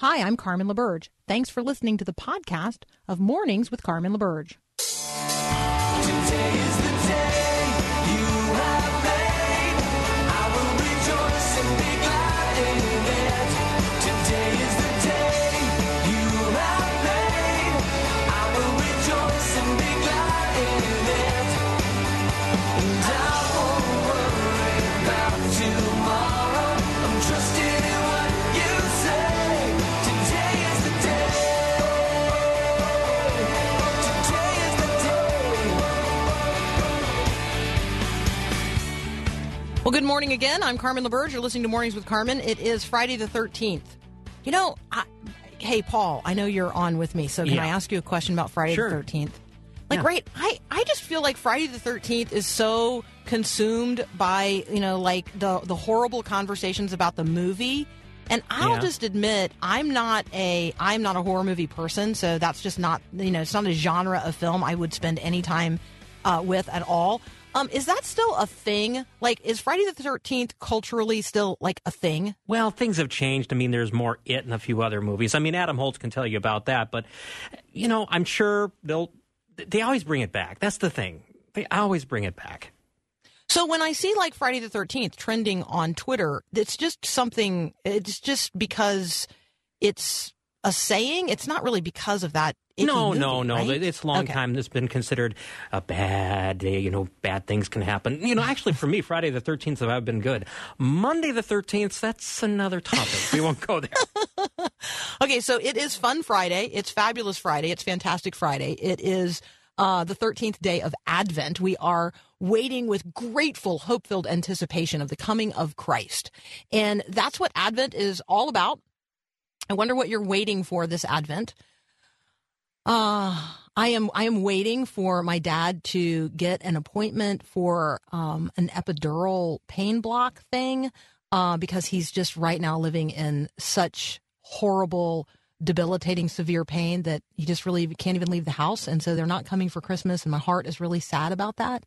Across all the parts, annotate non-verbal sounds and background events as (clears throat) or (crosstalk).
Hi, I'm Carmen LaBerge. Thanks for listening to the podcast of Mornings with Carmen LaBerge. Well, good morning again. I'm Carmen LaBerge. You're listening to Mornings with Carmen. It is Friday the 13th. You know, I, hey, Paul, I know you're on with me, so can Yeah. I ask you a question about Friday Sure. the 13th? Like, Yeah. right, I, I just feel like Friday the 13th is so consumed by, you know, like the, the horrible conversations about the movie. And I'll Yeah. just admit, I'm not a I'm not a horror movie person, so that's just not you know it's not a genre of film I would spend any time uh, with at all. Um, is that still a thing? Like, is Friday the Thirteenth culturally still like a thing? Well, things have changed. I mean, there's more it in a few other movies. I mean, Adam Holz can tell you about that, but you know, I'm sure they'll they always bring it back. That's the thing. They always bring it back. So when I see like Friday the Thirteenth trending on Twitter, it's just something. It's just because it's a saying. It's not really because of that. no, movie, no, no. right? It's a long Okay. time. It's been considered a bad day. You know, bad things can happen. You know, actually, for me, Friday the 13th have been good. Monday the 13th, that's another topic. we won't go there. (laughs) Okay, so it is Fun Friday. It's Fabulous Friday. It's Fantastic Friday. It is uh, the 13th day of Advent. We are waiting with grateful, hope filled anticipation of the coming of Christ. And that's what Advent is all about. I wonder what you're waiting for this Advent. Uh, I am I am waiting for my dad to get an appointment for um, an epidural pain block thing uh, because he's just right now living in such horrible, debilitating, severe pain that he just really can't even leave the house. And so they're not coming for Christmas, and my heart is really sad about that.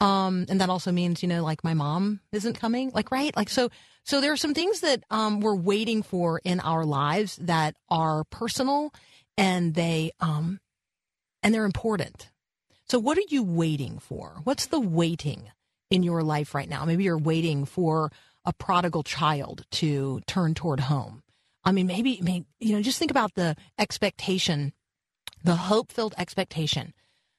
Um, and that also means, you know, like my mom isn't coming, like, right? Like, so, so there are some things that, um, we're waiting for in our lives that are personal and they, um, and they're important. So what are you waiting for? What's the waiting in your life right now? Maybe you're waiting for a prodigal child to turn toward home. I mean, maybe, mean, you know, just think about the expectation, the hope filled expectation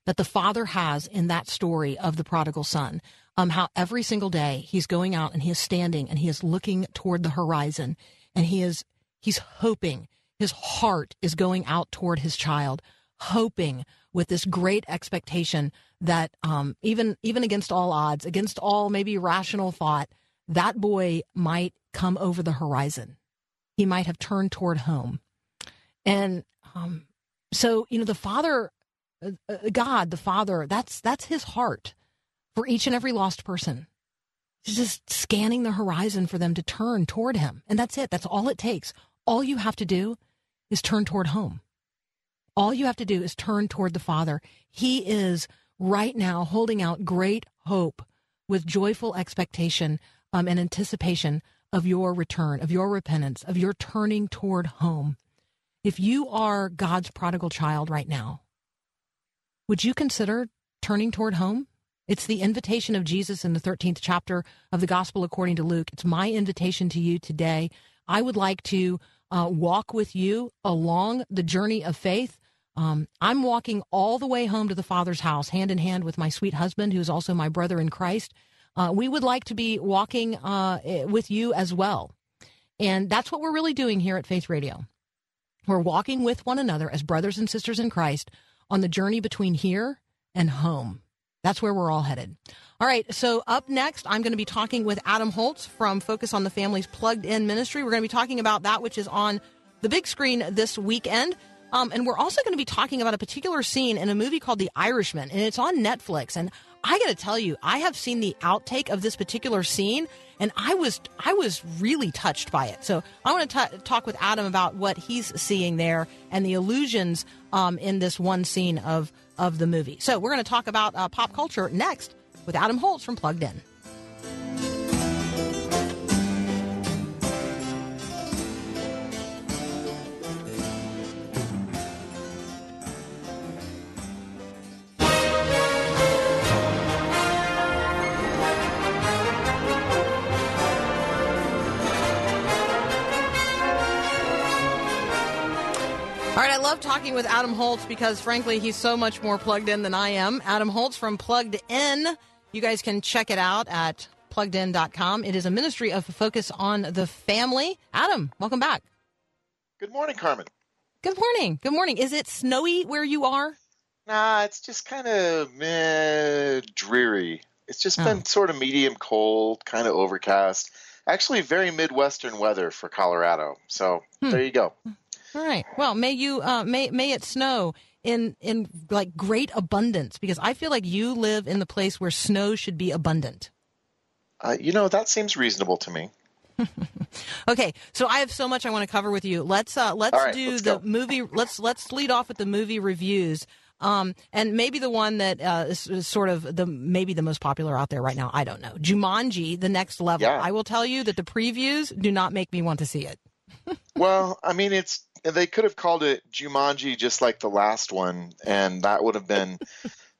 that the father has in that story of the prodigal son. Um, how every single day he's going out and he is standing and he is looking toward the horizon and he is he's hoping his heart is going out toward his child, hoping with this great expectation that um, even even against all odds, against all maybe rational thought, that boy might come over the horizon. He might have turned toward home, and um, so you know the father uh, uh, God, the Father, that's that's his heart for each and every lost person. Just scanning the horizon for them to turn toward him. And that's it. That's all it takes. All you have to do is turn toward home. All you have to do is turn toward the Father. He is right now holding out great hope with joyful expectation um, and anticipation of your return, of your repentance, of your turning toward home. If you are God's prodigal child right now, would you consider turning toward home? It's the invitation of Jesus in the 13th chapter of the Gospel according to Luke. It's my invitation to you today. I would like to uh, walk with you along the journey of faith. Um, I'm walking all the way home to the Father's house, hand in hand with my sweet husband, who is also my brother in Christ. Uh, we would like to be walking uh, eh, with you as well. And that's what we're really doing here at Faith Radio. We're walking with one another as brothers and sisters in Christ on the journey between here and home. That's where we're all headed. All right. So up next, I'm going to be talking with Adam Holz from Focus on the Family's Plugged In Ministry. We're going to be talking about that which is on the big screen this weekend. Um, and we're also going to be talking about a particular scene in a movie called The Irishman, and it's on Netflix. And I got to tell you, I have seen the outtake of this particular scene, and I was I was really touched by it. So I want to talk with Adam about what he's seeing there and the illusions um, in this one scene of of the movie. So we're going to talk about uh, pop culture next with Adam Holz from Plugged In. I love talking with Adam Holz because, frankly, he's so much more plugged in than I am. Adam Holz from Plugged In. You guys can check it out at pluggedin.com. It is a ministry of focus on the family. Adam, welcome back. Good morning, Carmen. Good morning. Good morning. Is it snowy where you are? Nah, it's just kind of meh, dreary. It's just Oh. been sort of medium cold, kind of overcast. Actually, very Midwestern weather for Colorado. So Hmm. there you go. All right. Well, may you uh, may may it snow in in like great abundance because I feel like you live in the place where snow should be abundant. Uh, you know, that seems reasonable to me. (laughs) Okay, so I have so much I want to cover with you. Let's uh, let's right, do let's the go. movie. Let's let's lead off with the movie reviews. Um, and maybe the one that uh, is, is sort of the maybe the most popular out there right now. I don't know. Jumanji: The Next Level. Yeah. I will tell you that the previews do not make me want to see it. Well, I mean, it's they could have called it Jumanji just like the last one, and that would have been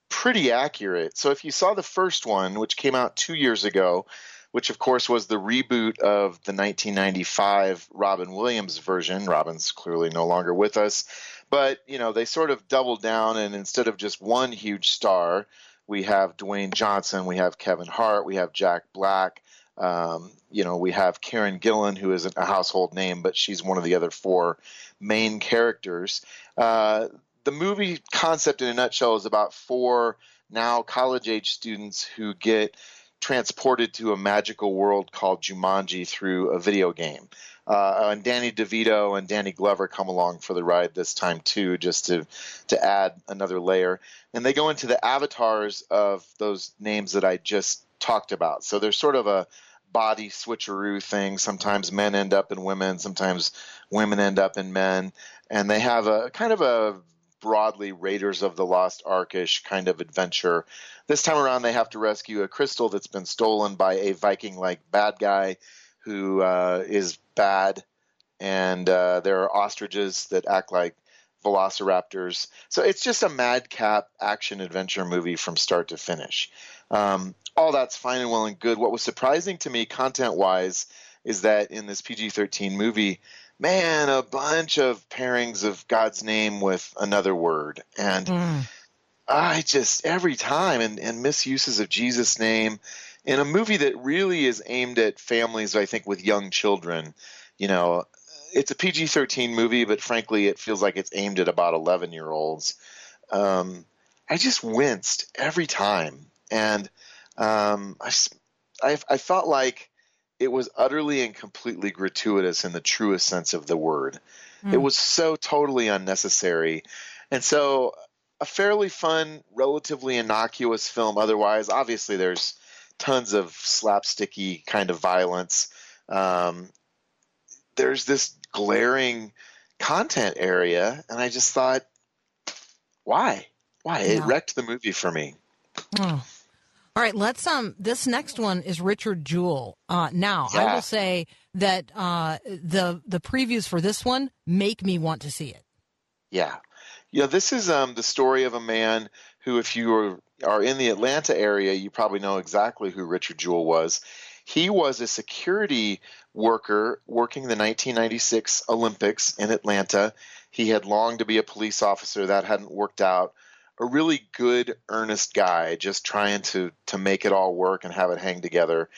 pretty accurate. So if you saw the first one, which came out two years ago, which of course was the reboot of the 1995 Robin Williams version, Robin's clearly no longer with us, but you know they sort of doubled down, and instead of just one huge star, we have Dwayne Johnson, we have Kevin Hart, we have Jack Black. Um, you know, we have Karen Gillan, who isn't a household name, but she's one of the other four main characters. Uh, the movie concept, in a nutshell, is about four now college age students who get transported to a magical world called Jumanji through a video game. Uh, and Danny DeVito and Danny Glover come along for the ride this time too, just to to add another layer. And they go into the avatars of those names that I just talked about. So there's sort of a body switcheroo thing. Sometimes men end up in women, sometimes women end up in men, and they have a kind of a broadly Raiders of the Lost Arkish kind of adventure. This time around, they have to rescue a crystal that's been stolen by a Viking-like bad guy who uh, is bad, and uh, there are ostriches that act like velociraptors. So it's just a madcap action adventure movie from start to finish. Um, all that's fine and well and good. What was surprising to me, content wise, is that in this PG 13 movie, man, a bunch of pairings of God's name with another word. And I just, every time, and, and misuses of Jesus' name in a movie that really is aimed at families, I think, with young children. You know, it's a PG 13 movie, but frankly, it feels like it's aimed at about 11 year olds. Um, I just winced every time. And um, I, I, I felt like it was utterly and completely gratuitous in the truest sense of the word. It was so totally unnecessary. And so, a fairly fun, relatively innocuous film otherwise. Obviously, there's tons of slapsticky kind of violence. Um, there's this glaring content area, and I just thought, why? Why? It wrecked the movie for me. Oh. All right, let's um this next one is Richard Jewell. Uh now, I will say that uh the the previews for this one make me want to see it. Yeah. Yeah, this is um, the story of a man who, if you are, are in the Atlanta area, you probably know exactly who Richard Jewell was. He was a security worker working the 1996 Olympics in Atlanta. He had longed to be a police officer. That hadn't worked out. A really good, earnest guy, just trying to, to make it all work and have it hang together.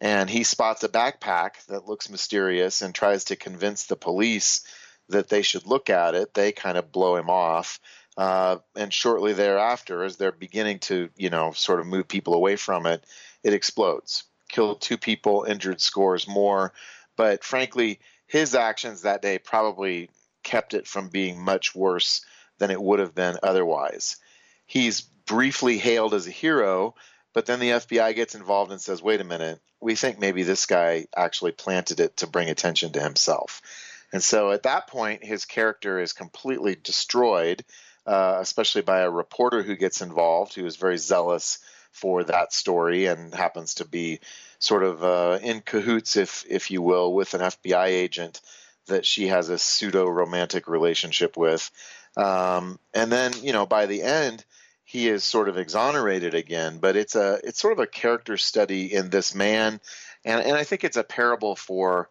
And he spots a backpack that looks mysterious and tries to convince the police that they should look at it. They kind of blow him off. Uh, and shortly thereafter, as they're beginning to, you know, sort of move people away from it, it explodes. Killed two people, injured scores more. But frankly, his actions that day probably kept it from being much worse than it would have been otherwise. He's briefly hailed as a hero, but then the FBI gets involved and says, wait a minute, we think maybe this guy actually planted it to bring attention to himself. And so at that point, his character is completely destroyed, uh, especially by a reporter who gets involved, who is very zealous for that story and happens to be sort of uh, in cahoots, if if you will, with an FBI agent that she has a pseudo romantic relationship with. Um, and then, you know, by the end, he is sort of exonerated again. But it's a it's sort of a character study in this man, and and I think it's a parable for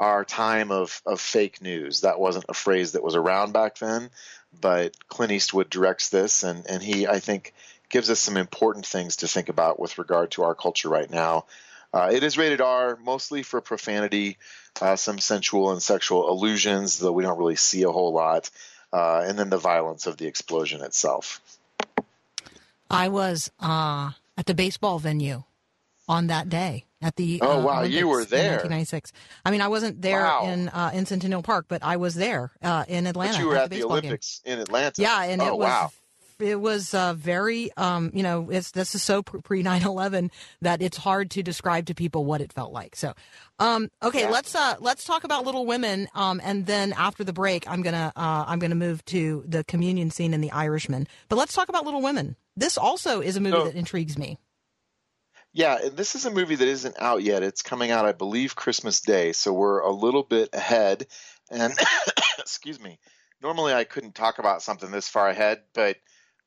our time of, of fake news. That wasn't a phrase that was around back then, but Clint Eastwood directs this, and, and he, I think, gives us some important things to think about with regard to our culture right now. Uh, it is rated R, mostly for profanity, uh, some sensual and sexual allusions, though we don't really see a whole lot, uh, and then the violence of the explosion itself. I was uh, at the baseball venue on that day at the. Oh, uh, wow, you Olympics were in there. 1996. I mean, I wasn't there Wow. in uh, in Centennial Park, but I was there uh, in Atlanta. But you were at the baseball game. Olympics in Atlanta. Yeah, and oh, it was wow. It was uh, very um, you know it's this is so pre 9/11 that it's hard to describe to people what it felt like. So, um, okay, Yeah. let's uh, let's talk about Little Women, um, and then after the break, I'm gonna uh, I'm gonna move to the communion scene in The Irishman. But let's talk about Little Women. This also is a movie So- that intrigues me. Yeah, and this is a movie that isn't out yet. It's coming out, I believe, Christmas Day, so we're a little bit ahead. And (coughs) excuse me, normally I couldn't talk about something this far ahead, but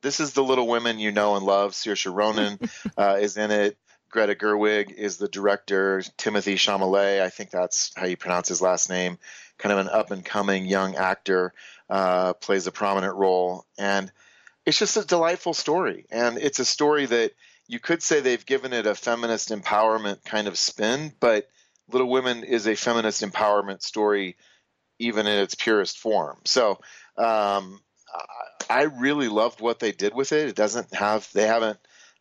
this is the Little Women you know and love. Saoirse Ronan (laughs) uh, is in it. Greta Gerwig is the director. Timothée Chalamet, I think that's how you pronounce his last name, kind of an up and coming young actor, uh, plays a prominent role, and it's just a delightful story. And it's a story that you could say they've given it a feminist empowerment kind of spin, but Little Women is a feminist empowerment story, even in its purest form. So um, I- really loved what they did with it. It doesn't have they haven't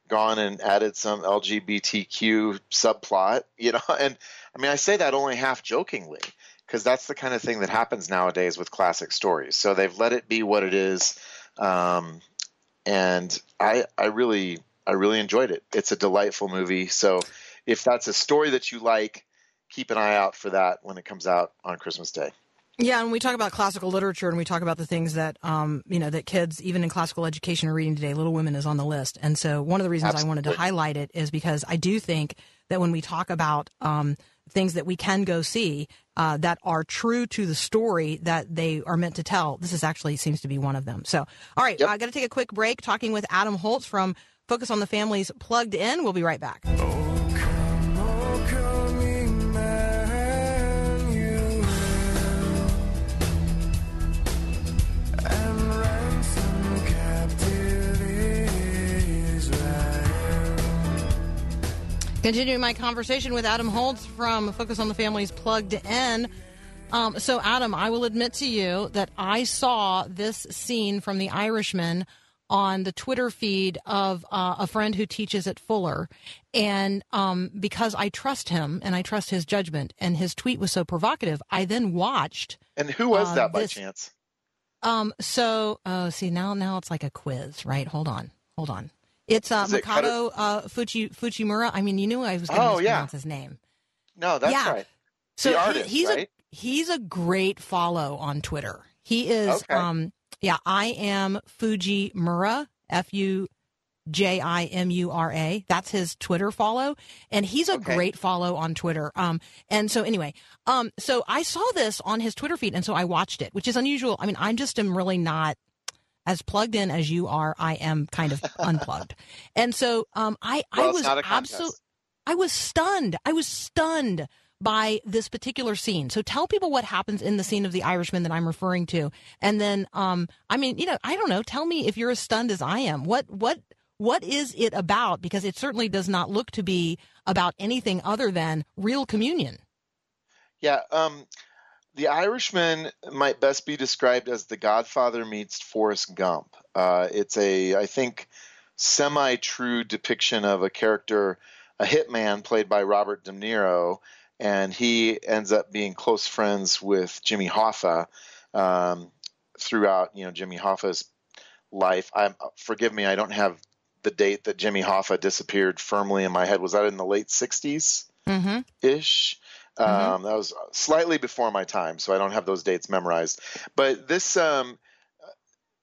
gone and added some LGBTQ subplot, (laughs) you know. And I mean, I say that only half jokingly because that's the kind of thing that happens nowadays with classic stories. So they've let it be what it is, um, and I I really I really enjoyed it. It's a delightful movie. So if that's a story that you like, keep an eye out for that when it comes out on Christmas Day. Yeah, and we talk about classical literature, and we talk about the things that um, you know that kids, even in classical education, are reading today. Little Women is on the list, and so one of the reasons I wanted to highlight it is because I do think that when we talk about um, things that we can go see uh, that are true to the story that they are meant to tell, this is actually seems to be one of them. So, all right, Yep. I got to take a quick break. Talking with Adam Holz from Focus on the Families Plugged In. We'll be right back. Oh, Continuing my conversation with Adam Holz from Focus on the Family's Plugged In. Um, so, Adam, I will admit to you that I saw this scene from The Irishman on the Twitter feed of uh, a friend who teaches at Fuller. And um, because I trust him and I trust his judgment, and his tweet was so provocative, I then watched. And who was Uh, that by this- chance? Um, so, uh, see, now now it's like a quiz, right? Hold on. Hold on. It's uh, it Makoto uh, Fuji, Fujimura. I mean, you knew I was going to Oh, yeah. his name. No, that's yeah. right. So The he- he's right? a he's a great follow on Twitter. He is Okay. um yeah, I am Fuji Mura, F U J I M U R A. That's his Twitter follow and he's a Okay. great follow on Twitter. Um and so anyway, um so I saw this on his Twitter feed and so I watched it, which is unusual. I mean, I just am really not as plugged in as you are. I am kind of (laughs) unplugged. And so um I Well, I was not a contest. absolutely I was stunned. I was stunned by this particular scene. So tell people what happens in the scene of the Irishman that I'm referring to. And then um I mean, you know, I don't know, tell me if you're as stunned as I am. What what what is it about? Because it certainly does not look to be about anything other than real communion. Yeah, um, The Irishman might best be described as The Godfather meets Forrest Gump. Uh, it's a, I think, semi true depiction of a character, a hitman played by Robert De Niro, and he ends up being close friends with Jimmy Hoffa um, throughout, you know, Jimmy Hoffa's life. I'm, forgive me, I don't have the date that Jimmy Hoffa disappeared firmly in my head. Was that in the late 60s? Mm-hmm. Um, that was slightly before my time, so I don't have those dates memorized. But this um,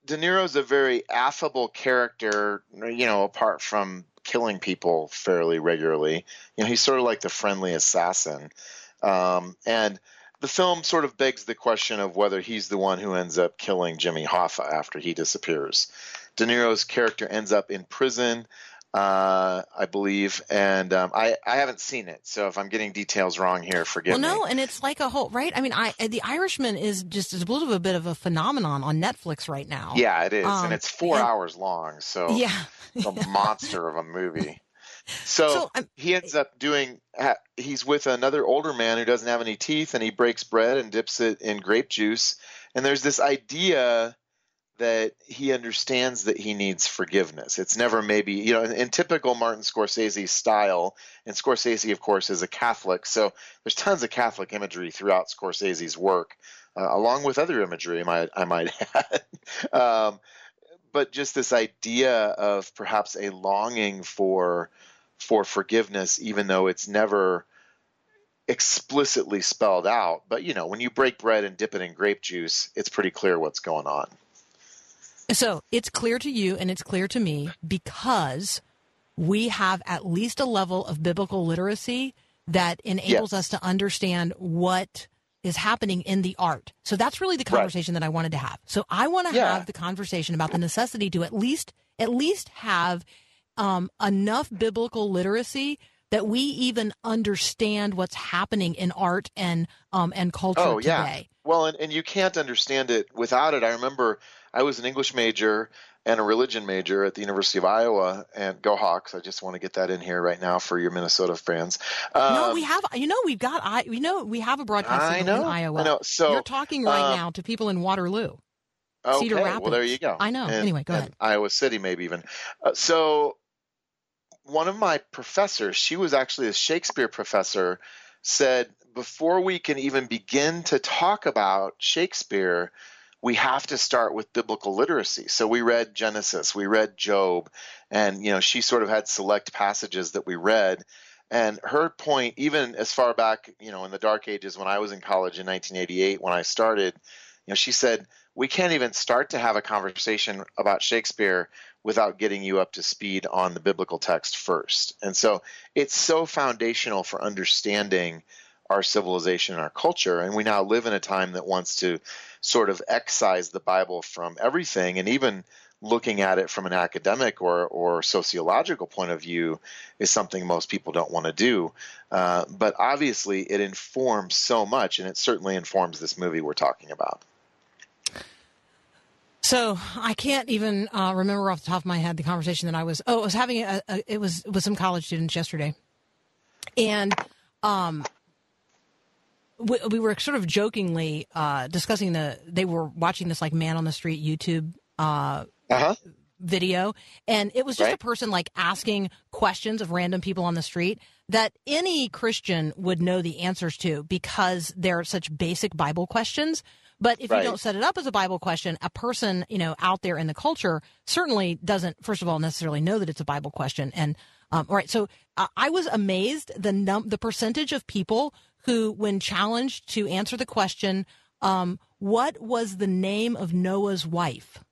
De Niro's a very affable character, you know, apart from killing people fairly regularly. You know, he's sort of like the friendly assassin. Um, and the film sort of begs the question of whether he's the one who ends up killing Jimmy Hoffa after he disappears. De Niro's character ends up in prison. Uh, I believe, and um, I I haven't seen it, so if I'm getting details wrong here, forgive me. Well, no, and it's like a whole right. I mean, I The Irishman is just a little bit of a phenomenon on Netflix right now. Yeah, it is, Um, and it's four and- hours long, so (laughs) yeah. it's a monster of a movie. So, So, he ends up doing. He's with another older man who doesn't have any teeth, and he breaks bread and dips it in grape juice. And there's this idea that he understands that he needs forgiveness. It's never maybe, you know, in, in typical Martin Scorsese style, and Scorsese, of course, is a Catholic, so there's tons of Catholic imagery throughout Scorsese's work, uh, along with other imagery, I might, I might (laughs) add. um, but just this idea of perhaps a longing for for forgiveness, even though it's never explicitly spelled out. But you know, when you break bread and dip it in grape juice, it's pretty clear what's going on. So it's clear to you and it's clear to me because we have at least a level of biblical literacy that enables Yes. us to understand what is happening in the art. So that's really the Right. conversation that I wanted to have. So I want to Yeah. have the conversation about the necessity to at least at least have um, enough biblical literacy that we even understand what's happening in art and um, and culture Oh yeah. today. Well, and, and you can't understand it without it. I remember I was an English major and a religion major at the University of Iowa, and go Hawks! I just want to get that in here right now for your Minnesota fans. Um, no, we have. You know, we've got. I. You know, we have a broadcast know, in Iowa. I know. So You're talking right um, now to people in Waterloo. Okay, Cedar Rapids. well there you go. I know. And- Anyway, go ahead. Iowa City, maybe even. Uh, so, one of my professors, she was actually a Shakespeare professor, said before we can even begin to talk about Shakespeare, we have to start with biblical literacy. So we read Genesis, we read Job, and you know she sort of had select passages that we read. And her point, even as far back, you know, in the dark ages when I was in college in 1988, when I started, you know, she said we can't even start to have a conversation about Shakespeare without getting you up to speed on the biblical text first. And so it's so foundational for understanding our civilization and our culture. And we now live in a time that wants to sort of excise the Bible from everything and even looking at it from an academic or, or sociological point of view is something most people don't want to do. Uh, but obviously, it informs so much, and it certainly informs this movie we're talking about. So I can't even uh, remember off the top of my head the conversation that I was. Oh, I was having a, a it was with some college students yesterday, and um, we, we were sort of jokingly uh, discussing the. They were watching this like man on the street YouTube uh, Uh huh. video and it was just a person like asking questions of random people on the street that any christian would know the answers to because they're such basic bible questions but if Right. you don't set it up as a bible question a person you know out there in the culture certainly doesn't first of all necessarily know that it's a bible question and um, all right so uh, i was amazed the num the percentage of people who when challenged to answer the question um, what was the name of noah's wife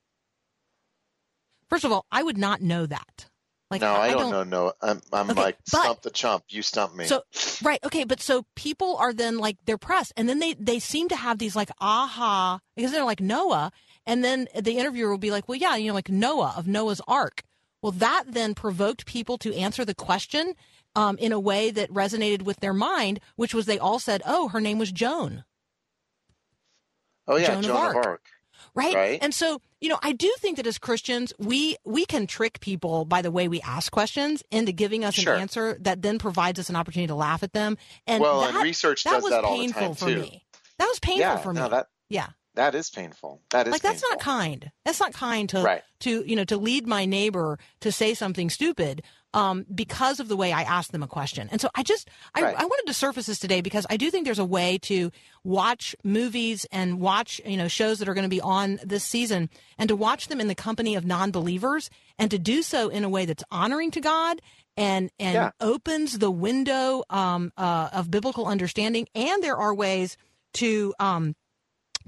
First of all, I would not know that. Like No, I, don't, know. No, I'm, I'm Okay, like but- stump the chump. You stump me. So right, okay, but so people are then like they're pressed, and then they they seem to have these like aha because they're like Noah, and then the interviewer will be like, well, yeah, you know, like Noah of Noah's Ark. Well, that then provoked people to answer the question um, in a way that resonated with their mind, which was they all said, oh, her name was Joan. oh yeah, Joan of Joan of Arc. Arc. right? Right. And so, you know, I do think that as Christians, we we can trick people by the way we ask questions into giving us Sure. an answer that then provides us an opportunity to laugh at them. And well, that, and research that does was that all the painful time for too. me. That was painful yeah, for me. no, that yeah. That is painful. That is Like that's not kind. That's not kind to Right. to you know to lead my neighbor to say something stupid um, because of the way I asked them a question. And so I just I, Right. I wanted to surface this today because I do think there's a way to watch movies and watch you know shows that are going to be on this season and to watch them in the company of non-believers and to do so in a way that's honoring to God and and Yeah. opens the window um, uh, of biblical understanding. And there are ways to um,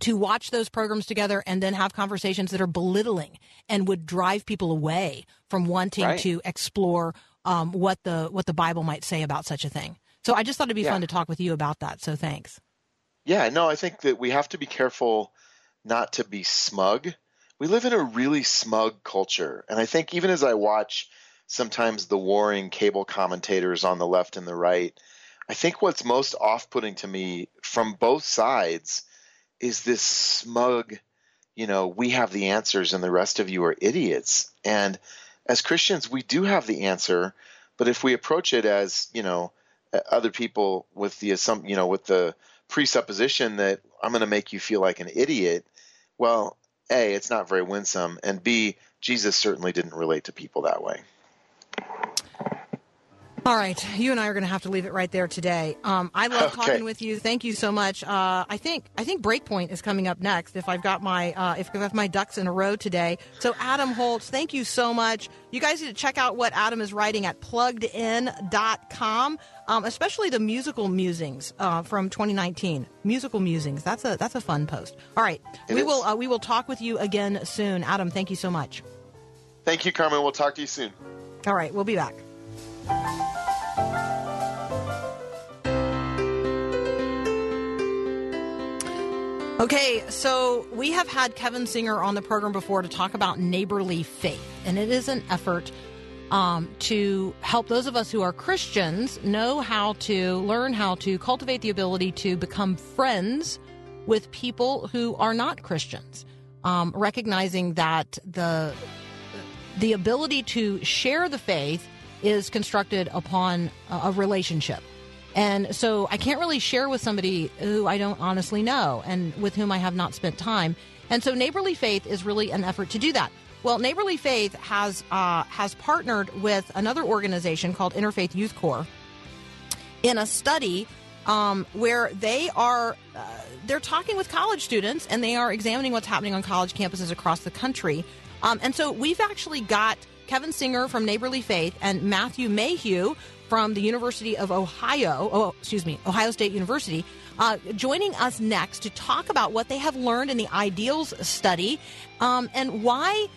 to watch those programs together and then have conversations that are belittling and would drive people away from wanting Right. to explore um, what the what the Bible might say about such a thing. So I just thought it'd be Yeah. fun to talk with you about that. So thanks. Yeah, no, I think that we have to be careful not to be smug. We live in a really smug culture, and I think even as I watch sometimes the warring cable commentators on the left and the right. I think what's most off putting to me from both sides is this smug, you know, we have the answers and the rest of you are idiots. And as Christians, we do have the answer, but if we approach it as, you know, uh, other people with the assumption, you know, with the presupposition that I'm going to make you feel like an idiot, well, A, it's not very winsome, and B, Jesus certainly didn't relate to people that way. All right, you and I are going to have to leave it right there today. Um, I love Okay. talking with you. Thank you so much. Uh, I think I think Breakpoint is coming up next. If I've got my uh, if I have got my ducks in a row today. So Adam Holz, thank you so much. You guys need to check out what Adam is writing at pluggedin.com, um, especially the musical musings uh, from 2019. Musical musings. That's a that's a fun post. All right, It we is. will uh, we will talk with you again soon. Adam, thank you so much. Thank you, Carmen. We'll talk to you soon. All right, we'll be back. Okay, so we have had Kevin Singer on the program before to talk about neighborly faith, and it is an effort um, to help those of us who are Christians know how to learn how to cultivate the ability to become friends with people who are not Christians, um, recognizing that the the ability to share the faith is constructed upon a, relationship. And so I can't really share with somebody who I don't honestly know and with whom I have not spent time. And so neighborly faith is really an effort to do that. Well, neighborly faith has uh, has partnered with another organization called Interfaith Youth Core in a study um, where they are uh, they're talking with college students and they are examining what's happening on college campuses across the country. Um, and so we've actually got Kevin Singer from Neighborly Faith and Matthew Mayhew from the University of Ohio, oh, excuse me, Ohio State University, uh, joining us next to talk about what they have learned in the Ideals study um, and why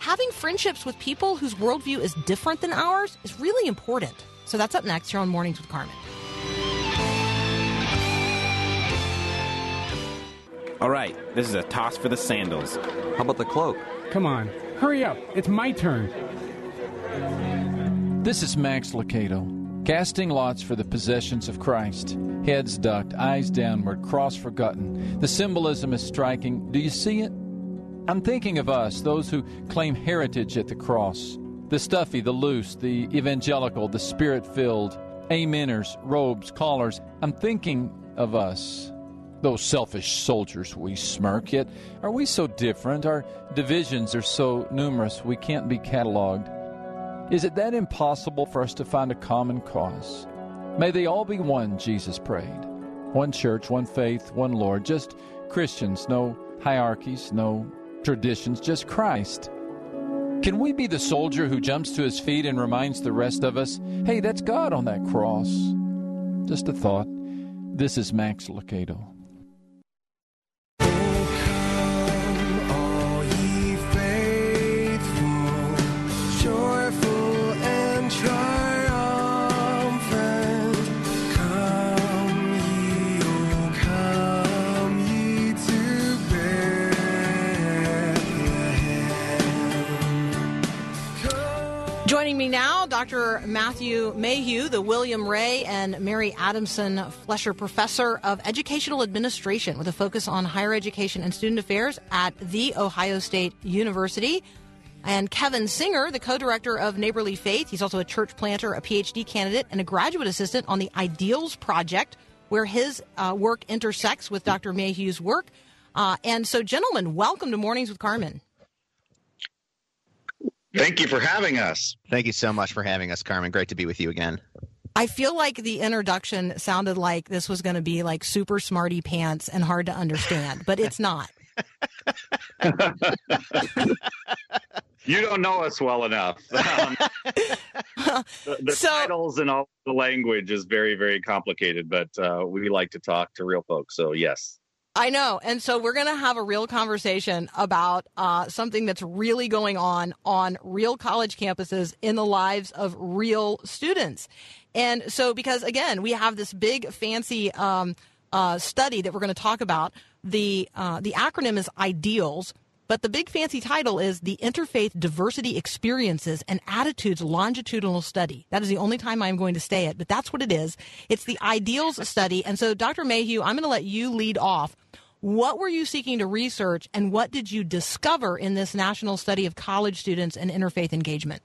having friendships with people whose worldview is different than ours is really important. So that's up next here on Mornings with Carmen. All right, this is a toss for the sandals. How about the cloak? Come on, hurry up. It's my turn. This is Max Lucado, casting lots for the possessions of Christ. Heads ducked, eyes downward, cross forgotten. The symbolism is striking. Do you see it? I'm thinking of us, those who claim heritage at the cross. The stuffy, the loose, the evangelical, the spirit filled, ameners, robes, collars. I'm thinking of us. Those selfish soldiers we smirk, yet are we so different? Our divisions are so numerous we can't be cataloged. Is it that impossible for us to find a common cause? May they all be one, Jesus prayed. One church, one faith, one Lord, just Christians, no hierarchies, no traditions, just Christ. Can we be the soldier who jumps to his feet and reminds the rest of us, hey, that's God on that cross? Just a thought. This is Max Lucado. Joining me now, Dr. Matthew Mayhew, the William Ray and Mary Adamson Flesher Professor of Educational Administration with a focus on higher education and student affairs at The Ohio State University. And Kevin Singer, the co director of Neighborly Faith. He's also a church planter, a PhD candidate, and a graduate assistant on the Ideals Project, where his uh, work intersects with Dr. Mayhew's work. Uh, and so, gentlemen, welcome to Mornings with Carmen. Thank you for having us. Thank you so much for having us, Carmen. Great to be with you again. I feel like the introduction sounded like this was going to be like super smarty pants and hard to understand, but it's not. (laughs) You don't know us well enough. (laughs) Um, the the So- titles and all the language is very, very complicated, but uh, we like to talk to real folks. So, yes. I know. And so we're going to have a real conversation about uh, something that's really going on on real college campuses in the lives of real students. And so, because again, we have this big fancy um, uh, study that we're going to talk about. The uh, the acronym is IDEALS, But the big fancy title is the Interfaith Diversity Experiences and Attitudes Longitudinal Study. That is the only time I'm going to say it, but that's what it is. It's the Ideals Study. And so, Dr. Mayhew, I'm going to let you lead off. What were you seeking to research, and what did you discover in this national study of college students and interfaith engagement?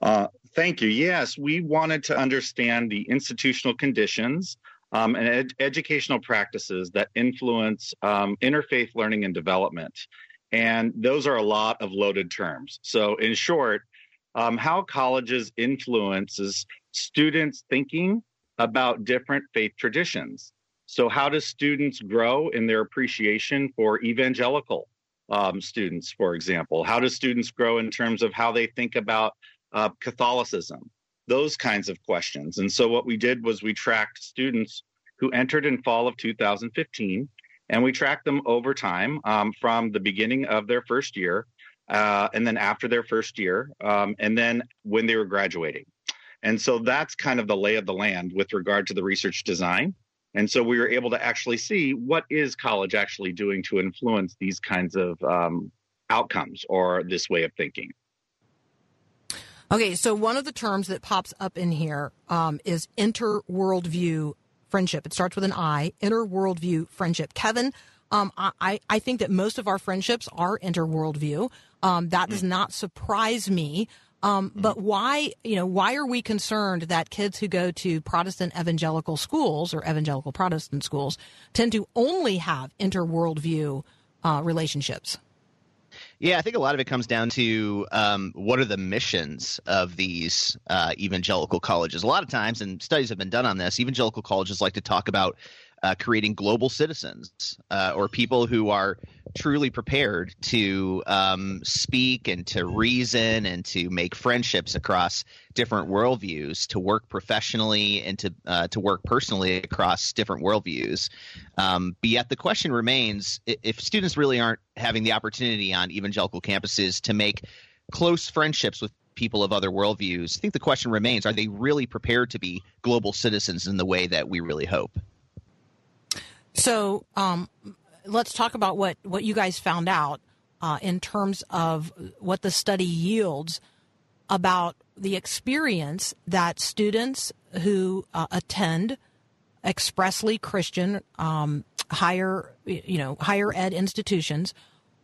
Uh, thank you. Yes, we wanted to understand the institutional conditions um, and ed- educational practices that influence um, interfaith learning and development. And those are a lot of loaded terms. So, in short, um, how colleges influences students thinking about different faith traditions. So, how do students grow in their appreciation for evangelical um, students, for example? How do students grow in terms of how they think about uh, Catholicism? Those kinds of questions. And so, what we did was we tracked students who entered in fall of 2015, and we tracked them over time um, from the beginning of their first year, uh, and then after their first year, um, and then when they were graduating. And so that's kind of the lay of the land with regard to the research design. And so we were able to actually see what is college actually doing to influence these kinds of um, outcomes or this way of thinking. Okay, so one of the terms that pops up in here um, is inter-worldview friendship. It starts with an I, inter-worldview friendship. Kevin, um, I, I think that most of our friendships are inter-worldview. Um, that does not surprise me. Um, but why, you know, why are we concerned that kids who go to Protestant evangelical schools or evangelical Protestant schools tend to only have inter-worldview uh, relationships? Yeah, I think a lot of it comes down to um, what are the missions of these uh, evangelical colleges. A lot of times, and studies have been done on this, evangelical colleges like to talk about uh, creating global citizens uh, or people who are truly prepared to um, speak and to reason and to make friendships across different worldviews, to work professionally and to uh, to work personally across different worldviews. Um, but yet the question remains: if students really aren't having the opportunity on evangelical campuses to make close friendships with people of other worldviews, I think the question remains: Are they really prepared to be global citizens in the way that we really hope? So um, let's talk about what, what you guys found out uh, in terms of what the study yields about the experience that students who uh, attend expressly Christian um, higher you know higher ed institutions,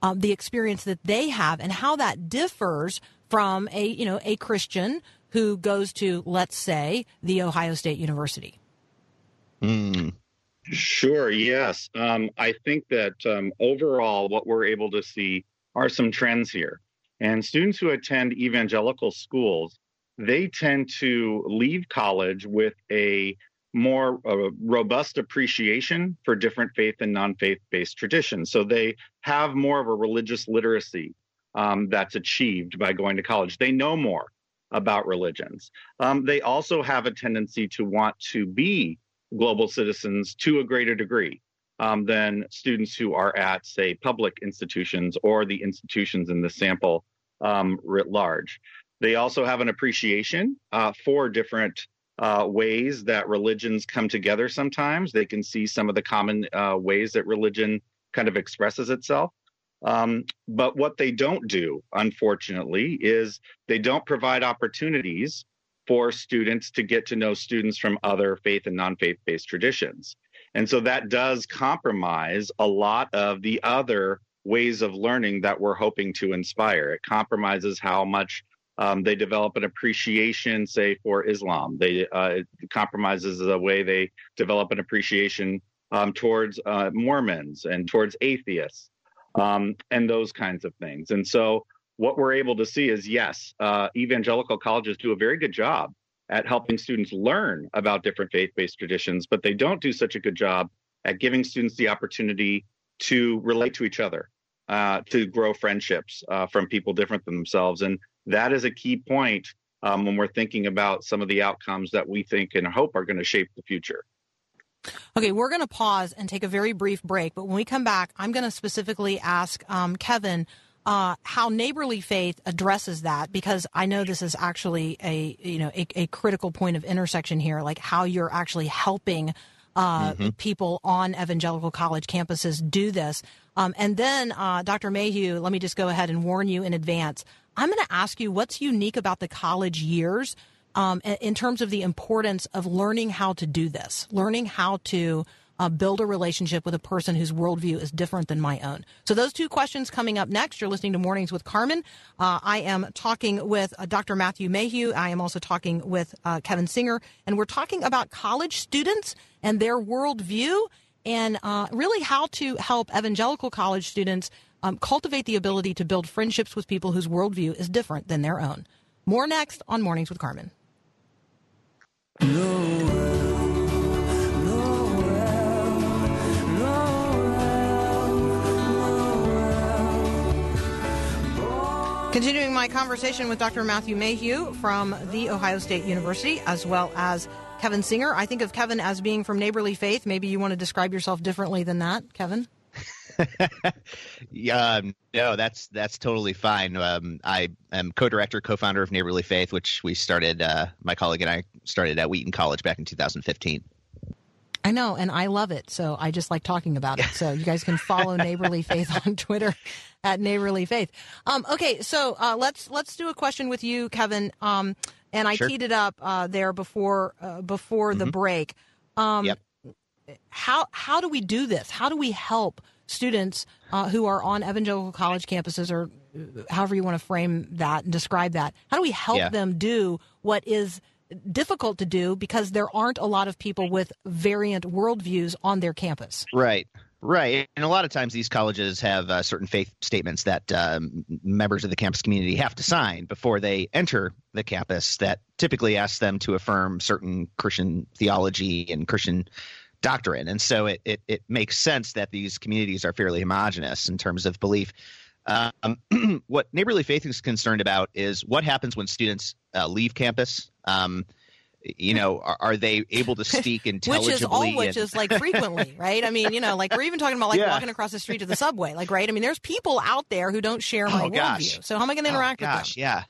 um, the experience that they have and how that differs from a you know a Christian who goes to let's say the Ohio State University. Hmm. Sure, yes. Um, I think that um, overall, what we're able to see are some trends here. And students who attend evangelical schools, they tend to leave college with a more uh, robust appreciation for different faith and non faith based traditions. So they have more of a religious literacy um, that's achieved by going to college. They know more about religions. Um, they also have a tendency to want to be global citizens to a greater degree um, than students who are at, say, public institutions or the institutions in the sample um, writ large. They also have an appreciation uh, for different uh, ways that religions come together sometimes. They can see some of the common uh, ways that religion kind of expresses itself. Um, but what they don't do, unfortunately, is they don't provide opportunities for students to get to know students from other faith and non-faith based traditions. And so that does compromise a lot of the other ways of learning that we're hoping to inspire. It compromises how much um, they develop an appreciation, say, for Islam. They uh, compromises the way they develop an appreciation um, towards uh, Mormons and towards atheists um, and those kinds of things. And so what we're able to see is yes, uh, evangelical colleges do a very good job at helping students learn about different faith based traditions, but they don't do such a good job at giving students the opportunity to relate to each other, uh, to grow friendships uh, from people different than themselves. And that is a key point um, when we're thinking about some of the outcomes that we think and hope are going to shape the future. Okay, we're going to pause and take a very brief break. But when we come back, I'm going to specifically ask um, Kevin uh, how neighborly faith addresses that, because I know this is actually a you know a, a critical point of intersection here, like how you're actually helping uh, people on evangelical college campuses do this. Um, and then, uh, Dr. Mayhew, let me just go ahead and warn you in advance. I'm going to ask you what's unique about the college years um, in terms of the importance of learning how to do this, learning how to uh, build a relationship with a person whose worldview is different than my own. So, those two questions coming up next. You're listening to Mornings with Carmen. Uh, I am talking with uh, Dr. Matthew Mayhew. I am also talking with uh, Kevin Singer, and we're talking about college students and their worldview and uh, really how to help evangelical college students um, cultivate the ability to build friendships with people whose worldview is different than their own. More next on Mornings with Carmen. Continuing my conversation with Dr. Matthew Mayhew from The Ohio State University, as well as Kevin Singer. I think of Kevin as being from Neighborly Faith. Maybe you want to describe yourself differently than that, Kevin? (laughs) Yeah, um, no, that's that's totally fine. Um, I am co-director, co-founder of Neighborly Faith, which we started. Uh, my colleague and I started at Wheaton College back in 2015. I know, and I love it. So I just like talking about it. So you guys can follow (laughs) Neighborly Faith on Twitter at Neighborly Faith. Um, okay, so uh, let's let's do a question with you, Kevin. Um, and I Sure. teed it up uh, there before uh, before the break. Um, Yep. How how do we do this? How do we help students uh, who are on evangelical college campuses, or uh, however you want to frame that and describe that? How do we help Yeah. them do what is difficult to do because there aren't a lot of people with variant worldviews on their campus? Right. Right. And a lot of times these colleges have uh, certain faith statements that um, members of the campus community have to sign before they enter the campus that typically ask them to affirm certain Christian theology and Christian doctrine. And so it, it, it makes sense that these communities are fairly homogenous in terms of belief. Um, (clears throat) what Neighborly Faith is concerned about is what happens when students uh, leave campus. Um, you know, are, are they able to (laughs) speak intelligibly? Which is all and- which is like frequently, (laughs) right? I mean, you know, like we're even talking about like Yeah. walking across the street to the subway, like right? I mean, there's people out there who don't share my Oh, worldview. So how am I going to interact oh, with them? gosh, Yeah.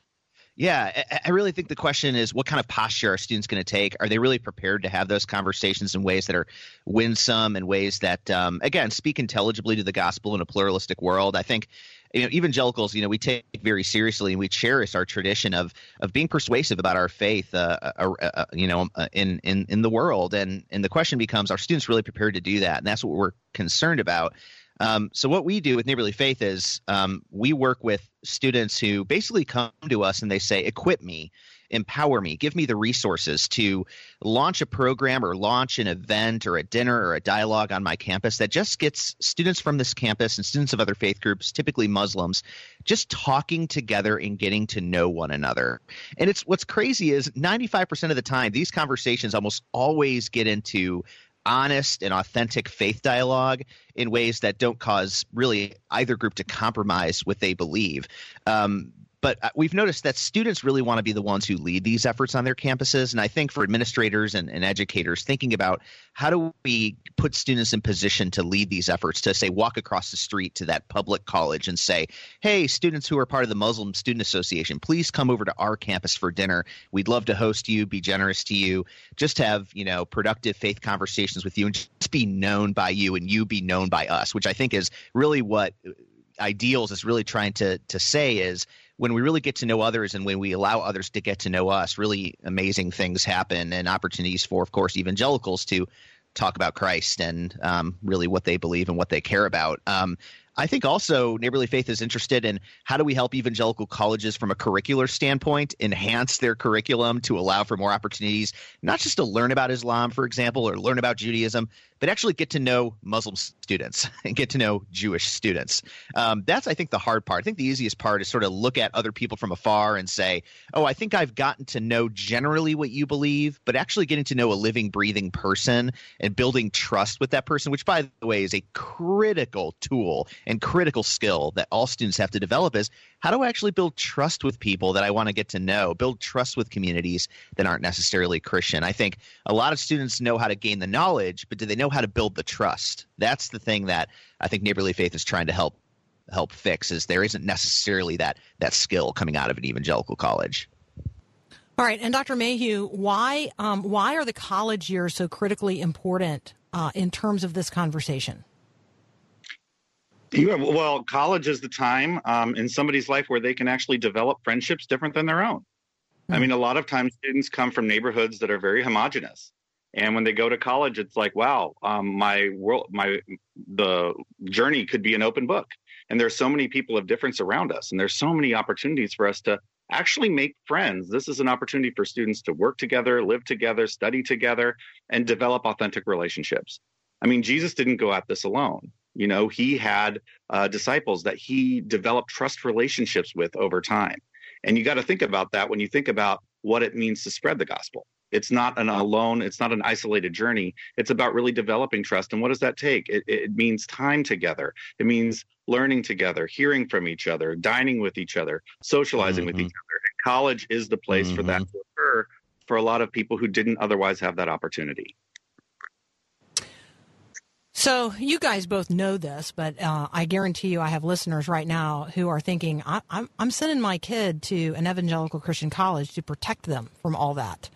Yeah, I- I really think the question is what kind of posture are students going to take? Are they really prepared to have those conversations in ways that are winsome and ways that, um, again, speak intelligibly to the gospel in a pluralistic world? I think, you know, evangelicals, you know, we take very seriously and we cherish our tradition of of being persuasive about our faith, uh, uh, uh, you know, uh, in in in the world. And and the question becomes, are students really prepared to do that? And that's what we're concerned about. Um, so what we do with Neighborly Faith is um, we work with students who basically come to us and they say, "Equip me, empower me, give me the resources to launch a program or launch an event or a dinner or a dialogue on my campus that just gets students from this campus and students of other faith groups, typically Muslims, just talking together and getting to know one another." And it's what's crazy is 95% of the time these conversations almost always get into honest and authentic faith dialogue in ways that don't cause really either group to compromise what they believe. Um, but uh, we've noticed that students really want to be the ones who lead these efforts on their campuses. And I think for administrators and, and educators, thinking about how do we put students in position to lead these efforts, to say, walk across the street to that public college and say, hey, students who are part of the Muslim Student Association, please come over to our campus for dinner. We'd love to host you, be generous to you, just have, you know, productive faith conversations with you and just be known by you and you be known by us, which I think is really what ideals is really trying to to say is when we really get to know others and when we allow others to get to know us, really amazing things happen and opportunities for, of course, evangelicals to talk about Christ and um, really what they believe and what they care about. Um, I think also Neighborly Faith is interested in how do we help evangelical colleges from a curricular standpoint enhance their curriculum to allow for more opportunities, not just to learn about Islam, for example, or learn about Judaism, but actually get to know Muslim students (laughs) and get to know Jewish students. Um, that's, I think, the hard part. I think the easiest part is sort of look at other people from afar and say, oh, I think I've gotten to know generally what you believe, but actually getting to know a living, breathing person and building trust with that person, which, by the way, is a critical tool and critical skill that all students have to develop is how do I actually build trust with people that I want to get to know, build trust with communities that aren't necessarily Christian. I think a lot of students know how to gain the knowledge, but do they know how to build the trust? That's the thing that I think Neighborly Faith is trying to help help fix is there isn't necessarily that that skill coming out of an evangelical college. All right, and Dr. Mayhew, why um, why are the college years so critically important uh, in terms of this conversation? Yeah, well, college is the time um, in somebody's life where they can actually develop friendships different than their own. I mean, a lot of times students come from neighborhoods that are very homogenous, and when they go to college, it's like, wow, um, my world, my the journey could be an open book, and there's so many people of difference around us, and there's so many opportunities for us to actually make friends. This is an opportunity for students to work together, live together, study together, and develop authentic relationships. I mean, Jesus didn't go at this alone. You know, he had uh, disciples that he developed trust relationships with over time. And you got to think about that when you think about what it means to spread the gospel. It's not an alone, it's not an isolated journey. It's about really developing trust. And what does that take? It, it means time together. It means learning together, hearing from each other, dining with each other, socializing with each other. And college is the place for that to occur for a lot of people who didn't otherwise have that opportunity. So you guys both know this, but uh, I guarantee you, I have listeners right now who are thinking, I, I'm, I'm sending my kid to an evangelical Christian college to protect them from all that.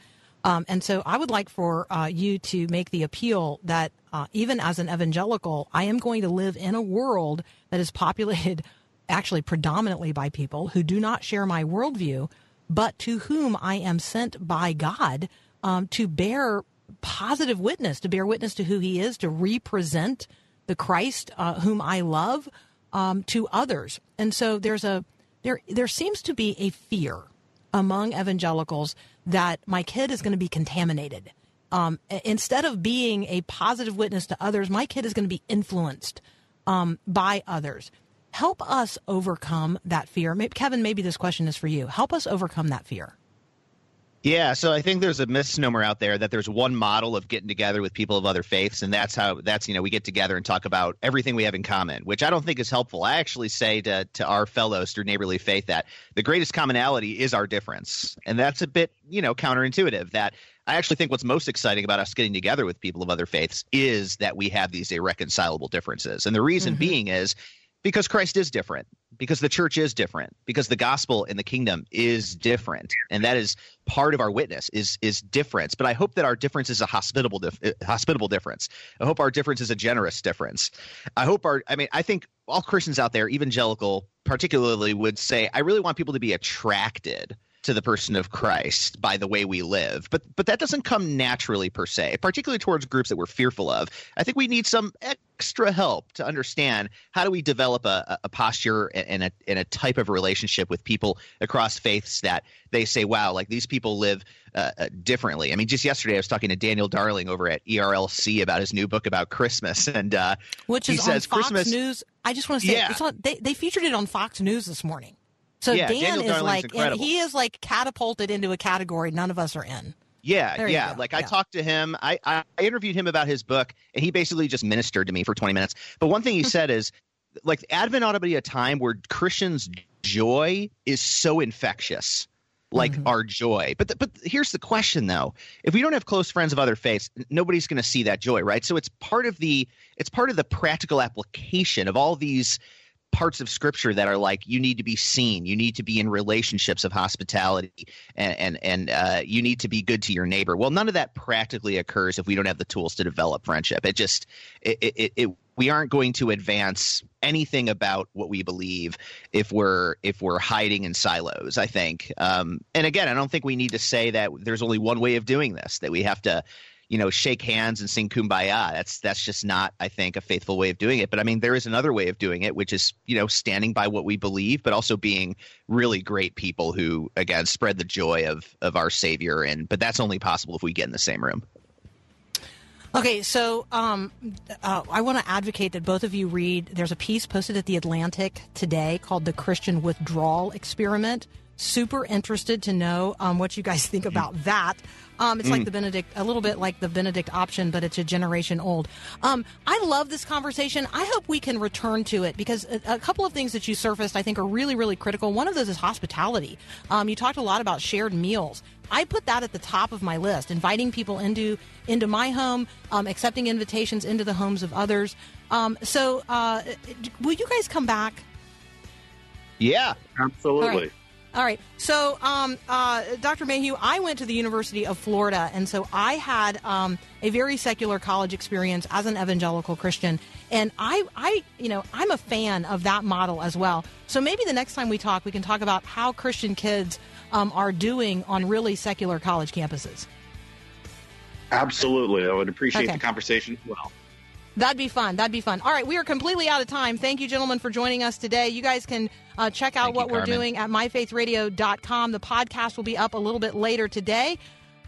Um, and so I would like for uh, you to make the appeal that uh, even as an evangelical, I am going to live in a world that is populated (laughs) actually predominantly by people who do not share my worldview, but to whom I am sent by God um, to bear positive witness, to bear witness to who he is, to represent the Christ uh, whom I love um, to others. And so there's a there there seems to be a fear among evangelicals that my kid is going to be contaminated. Um, instead of being a positive witness to others, my kid is going to be influenced um, by others. Help us overcome that fear. Maybe, Kevin, maybe this question is for you. Help us overcome that fear. Yeah, so I think there's a misnomer out there that there's one model of getting together with people of other faiths, and that's how that's you know we get together and talk about everything we have in common, which I don't think is helpful. I actually say to to our fellows through neighborly faith that the greatest commonality is our difference, and that's a bit you know counterintuitive. That I actually think what's most exciting about us getting together with people of other faiths is that we have these irreconcilable differences, and the reason mm-hmm. being is because Christ is different, because the church is different, because the gospel and the kingdom is different, and that is part of our witness is is difference. But I hope that our difference is a hospitable dif- uh, hospitable difference. I hope our difference is a generous difference. I hope our I mean I think all Christians out there, evangelical particularly, would say I really want people to be attracted to the person of Christ by the way we live. But but that doesn't come naturally per se, particularly towards groups that we're fearful of. I think we need some extra help to understand how do we develop a, a posture and a and a type of relationship with people across faiths that they say, wow, like these people live uh, uh, differently. I mean, just yesterday I was talking to Daniel Darling over at ERLC about his new book about Christmas, (laughs) and uh, which he is says on Fox Christmas. News. I just want to say Yeah. it's on, they they featured it on Fox News this morning. So Yeah, Dan Daniel is Darling's like, he is like catapulted into a category none of us are in. Yeah, There yeah. Like I talked to him. I, I interviewed him about his book, and he basically just ministered to me for 20 minutes. But one thing he hmm. said is, like, Advent ought to be a time where Christians' joy is so infectious, like mm-hmm. our joy. But the, but here's the question, though: if we don't have close friends of other faiths, nobody's going to see that joy, right? So it's part of the it's part of the practical application of all these parts of scripture that are like you need to be seen you need to be in relationships of hospitality and and, and uh, you need to be good to your neighbor. Well none of that practically occurs if we don't have the tools to develop friendship. It just it, it, it, we aren't going to advance anything about what we believe if we're if we're hiding in silos i think. Um, and again i don't think we need to say that there's only one way of doing this that we have to you know, shake hands and sing kumbaya. That's that's just not, I think, a faithful way of doing it. But I mean, there is another way of doing it, which is, you know, standing by what we believe, but also being really great people who, again, spread the joy of of our Savior. And but that's only possible if we get in the same room. Okay, so um, uh, I want to advocate that both of you read. There's a piece posted at the Atlantic today called "The Christian Withdrawal Experiment." Super interested to know um, what you guys (laughs) think about that. Um, it's like Mm. the Benedict, a little bit like the Benedict option, but it's a generation old. Um, I love this conversation. I hope we can return to it because a, a couple of things that you surfaced, I think, are really, really critical. One of those is hospitality. Um, you talked a lot about shared meals. I put that at the top of my list, inviting people into into my home, um, accepting invitations into the homes of others. Um, so, uh, will you guys come back? Yeah, absolutely. Right. All right. So, um, uh, Dr. Mayhew, I went to the University of Florida, and so I had um, a very secular college experience as an evangelical Christian, and I, I, you know, I'm a fan of that model as well. So maybe the next time we talk, we can talk about how Christian kids um, are doing on really secular college campuses. Absolutely. I would appreciate Okay. the conversation as well. That'd be fun. That'd be fun. All right, we are completely out of time. Thank you, gentlemen, for joining us today. You guys can uh, check out Thank you, what we're Carmen. doing at myfaithradio.com. The podcast will be up a little bit later today.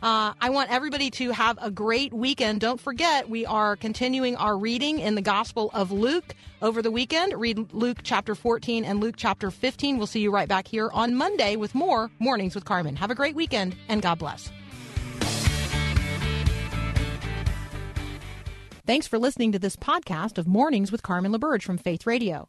Uh, I want everybody to have a great weekend. Don't forget, we are continuing our reading in the Gospel of Luke over the weekend. Read Luke chapter 14 and Luke chapter 15. We'll see you right back here on Monday with more Mornings with Carmen. Have a great weekend, and God bless. Thanks for listening to this podcast of Mornings with Carmen LaBerge from Faith Radio.